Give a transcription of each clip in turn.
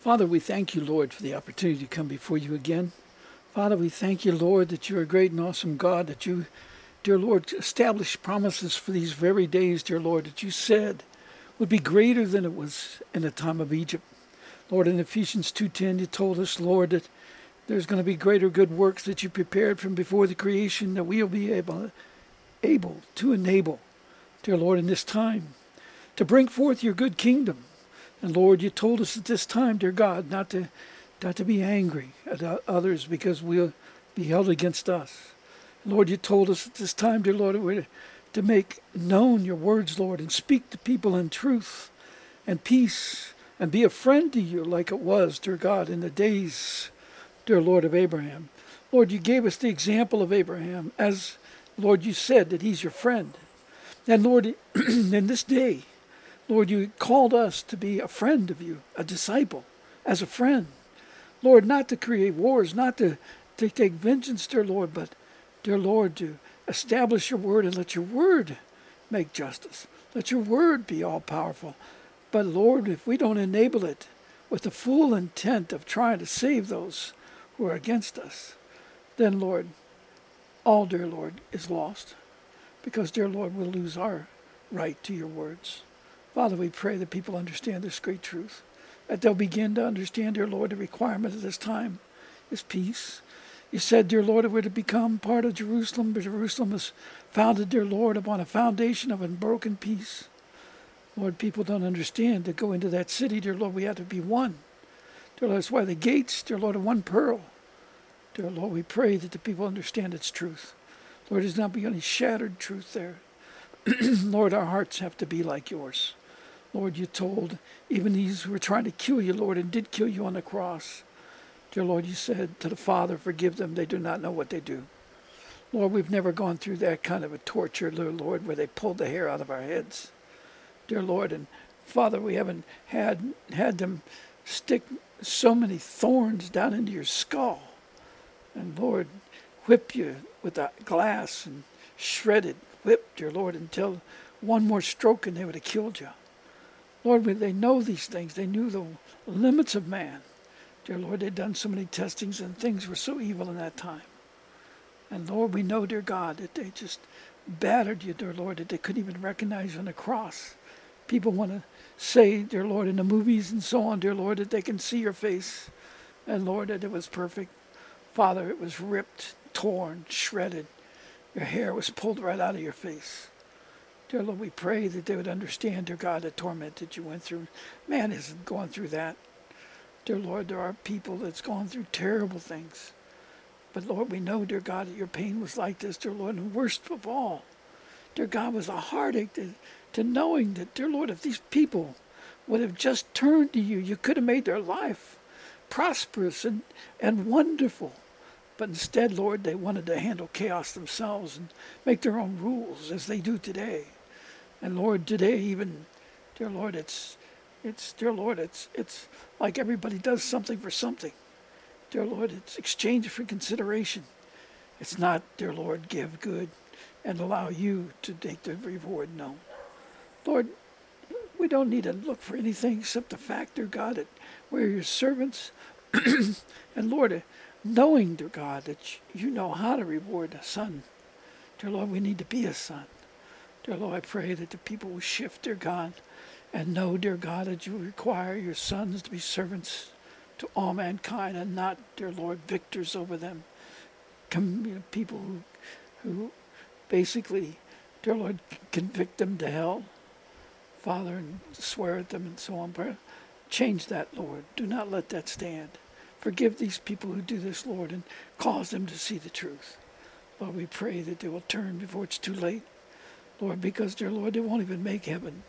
Father, we thank you, Lord, for the opportunity to come before you again. Father, we thank you, Lord, that you're a great and awesome God, that you, dear Lord, established promises for these very days, dear Lord, that you said would be greater than it was in the time of Egypt. Lord, in Ephesians 2.10, you told us, Lord, that there's going to be greater good works that you prepared from before the creation that we'll be able, able to enable, dear Lord, in this time, to bring forth your good kingdom. And Lord, you told us at this time, dear God, not to, not to be angry at others because we'll be held against us. Lord, you told us at this time, dear Lord, to, make known your words, Lord, and speak to people in truth and peace and be a friend to you like it was, dear God, in the days, dear Lord of Abraham. Lord, you gave us the example of Abraham as, Lord, you said that he's your friend. And Lord, in this day, Lord, you called us to be a friend of you, a disciple, as a friend. Lord, not to create wars, not to, to take vengeance, dear Lord, but, dear Lord, to establish your word and let your word make justice. Let your word be all powerful. But Lord, if we don't enable it with the full intent of trying to save those who are against us, then, Lord, all, dear Lord, is lost. Because, dear Lord, we'll lose our right to your words. Father, we pray that people understand this great truth, that they'll begin to understand, dear Lord, the requirement of this time is peace. You said, dear Lord, that we're to become part of Jerusalem, but Jerusalem is founded, dear Lord, upon a foundation of unbroken peace. Lord, people don't understand to go into that city, dear Lord, we have to be one. Dear Lord, that's why the gates, dear Lord, are one pearl. Dear Lord, we pray that the people understand its truth. Lord, there's not be any shattered truth there. Lord, our hearts have to be like yours. Lord, you told even these who were trying to kill you, Lord, and did kill you on the cross. Dear Lord, you said to the Father, forgive them, they do not know what they do. Lord, we've never gone through that kind of a torture, dear Lord, where they pulled the hair out of our heads dear Lord. And Father, we haven't had had them stick so many thorns down into your skull. And Lord, whip you with a glass and shredded, whip, dear Lord, until one more stroke and they would have killed you. Lord, they know these things. They knew the limits of man. Dear Lord, they'd done so many testings and things were so evil in that time. And Lord, we know, dear God, that they just battered you, dear Lord, that they couldn't even recognize you on the cross people want to say, dear Lord, in the movies and so on, dear Lord, that they can see your face. And Lord, that it was perfect. Father, it was ripped, torn, shredded. Your hair was pulled right out of your face. Dear Lord, we pray that they would understand, dear God, the torment that you went through. Man isn't going through that. Dear Lord, there are people that's gone through terrible things. But Lord, we know, dear God, that your pain was like this, dear Lord, and worst of all, dear God, was a heartache that to knowing that, dear Lord, if these people would have just turned to you, you could have made their life prosperous and, and wonderful. But instead, Lord, they wanted to handle chaos themselves and make their own rules as they do today. And Lord, today even, dear Lord, it's it's dear Lord, it's it's like everybody does something for something. Dear Lord, it's exchange for consideration. It's not, dear Lord, give good and allow you to take the reward known. Lord, we don't need to look for anything except the fact, dear God, that we're your servants. and Lord, knowing, dear God, that you know how to reward a son. Dear Lord, we need to be a son. Dear Lord, I pray that the people will shift, dear God, and know, dear God, that you require your sons to be servants to all mankind and not, dear Lord, victors over them. Com- you know, people who, who basically, dear Lord, convict them to hell Father, and swear at them and so on. But Change that, Lord. Do not let that stand. Forgive these people who do this, Lord, and cause them to see the truth. Lord, we pray that they will turn before it's too late. Lord, because, dear Lord, they won't even make heaven.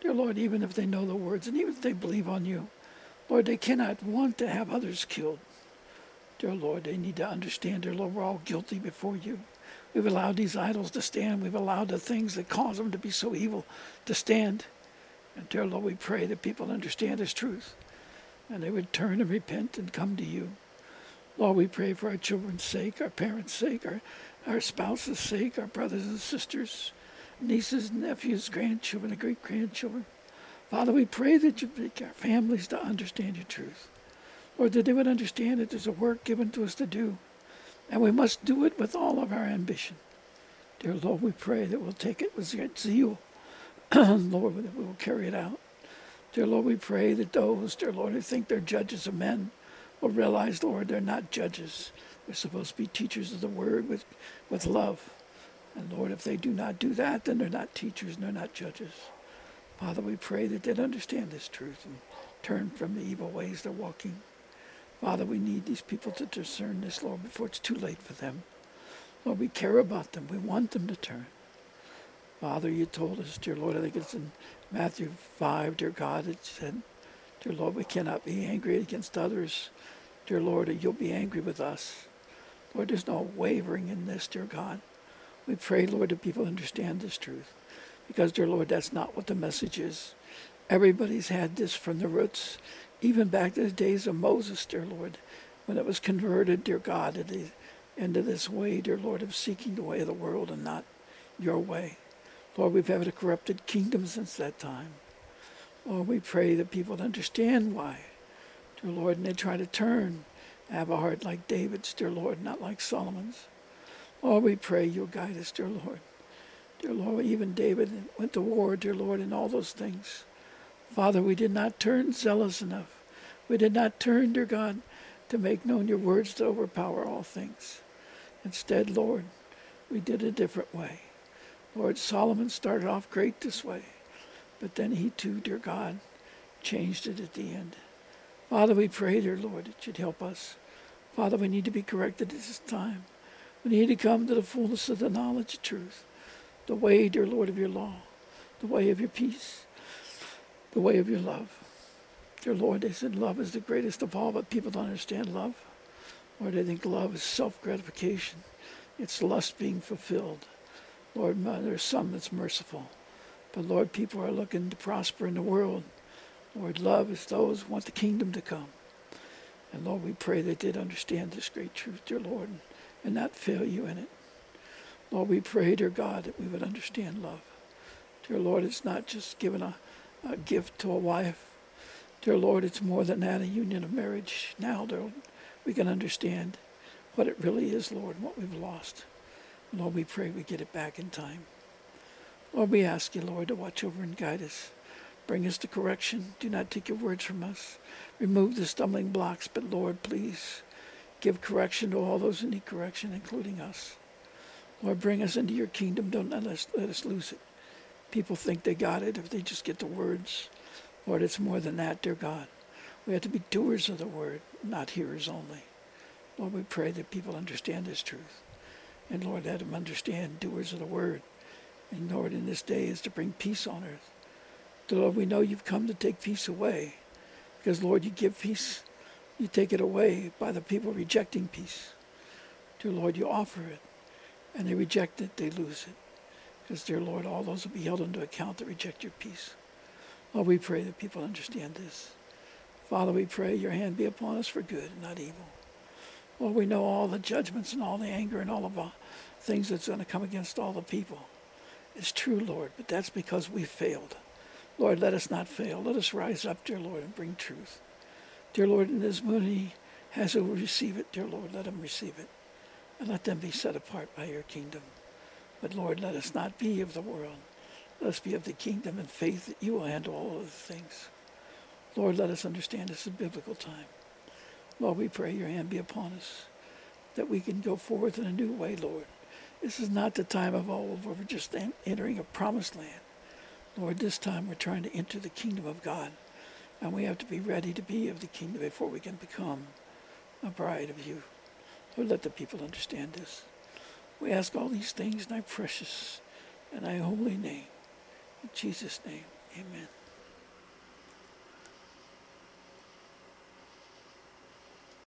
Dear Lord, even if they know the words and even if they believe on you, Lord, they cannot want to have others killed. Dear Lord, they need to understand, dear Lord, we're all guilty before you. We've allowed these idols to stand. We've allowed the things that cause them to be so evil to stand. And dear Lord, we pray that people understand this truth and they would turn and repent and come to you. Lord, we pray for our children's sake, our parents' sake, our, our spouses' sake, our brothers and sisters, nieces, nephews, grandchildren, and great grandchildren. Father, we pray that you make our families to understand your truth. Lord, that they would understand that there's a work given to us to do, and we must do it with all of our ambition. Dear Lord, we pray that we'll take it with zeal. Lord, that we will carry it out. Dear Lord, we pray that those, dear Lord, who think they're judges of men will realize, Lord, they're not judges. They're supposed to be teachers of the word with, with love. And Lord, if they do not do that, then they're not teachers and they're not judges. Father, we pray that they'd understand this truth and turn from the evil ways they're walking. Father, we need these people to discern this, Lord, before it's too late for them. Lord, we care about them. We want them to turn. Father, you told us, dear Lord, I think it's in Matthew 5, dear God, it said, Dear Lord, we cannot be angry against others. Dear Lord, you'll be angry with us. Lord, there's no wavering in this, dear God. We pray, Lord, that people understand this truth. Because, dear Lord, that's not what the message is. Everybody's had this from the roots, even back to the days of Moses, dear Lord, when it was converted, dear God, into this way, dear Lord, of seeking the way of the world and not your way. Lord, we've had a corrupted kingdom since that time. Lord, we pray that people understand why, dear Lord, and they try to turn, have a heart like David's, dear Lord, not like Solomon's. Lord, we pray you'll guide us, dear Lord. Dear Lord, even David went to war, dear Lord, and all those things. Father, we did not turn zealous enough. We did not turn, dear God, to make known your words to overpower all things. Instead, Lord, we did a different way. Lord, Solomon started off great this way, but then he too, dear God, changed it at the end. Father, we pray, dear Lord, that you'd help us. Father, we need to be corrected at this time. We need to come to the fullness of the knowledge of truth, the way, dear Lord, of your law, the way of your peace, the way of your love. Dear Lord, they said love is the greatest of all, but people don't understand love. Lord, they think love is self gratification, it's lust being fulfilled. Lord, there's some that's merciful. But Lord, people are looking to prosper in the world. Lord, love is those who want the kingdom to come. And Lord, we pray they did understand this great truth, dear Lord, and not fail you in it. Lord, we pray, dear God, that we would understand love. Dear Lord, it's not just giving a, a gift to a wife. Dear Lord, it's more than that, a union of marriage. Now, dear, we can understand what it really is, Lord, and what we've lost. Lord, we pray we get it back in time. Lord, we ask you, Lord, to watch over and guide us. Bring us to correction. Do not take your words from us. Remove the stumbling blocks, but Lord, please give correction to all those who need correction, including us. Lord, bring us into your kingdom. Don't let us, let us lose it. People think they got it if they just get the words. Lord, it's more than that, dear God. We have to be doers of the word, not hearers only. Lord, we pray that people understand this truth. And Lord, let them understand doers of the word. And Lord, in this day is to bring peace on earth. Lord, we know you've come to take peace away. Because Lord, you give peace, you take it away by the people rejecting peace. Dear Lord, you offer it. And they reject it, they lose it. Because, dear Lord, all those will be held into account that reject your peace. Lord, we pray that people understand this. Father, we pray your hand be upon us for good, not evil. Well, we know all the judgments and all the anger and all of the things that's going to come against all the people. It's true, Lord, but that's because we failed. Lord, let us not fail. Let us rise up, dear Lord, and bring truth. Dear Lord, in this moon has who receive it, dear Lord, let them receive it. And let them be set apart by your kingdom. But Lord, let us not be of the world. Let us be of the kingdom and faith that you will handle all of the things. Lord, let us understand this is a biblical time. Lord, we pray your hand be upon us, that we can go forth in a new way, Lord. This is not the time of old where we're just entering a promised land. Lord, this time we're trying to enter the kingdom of God, and we have to be ready to be of the kingdom before we can become a bride of you. Lord, let the people understand this. We ask all these things in thy precious and thy holy name. In Jesus' name, amen.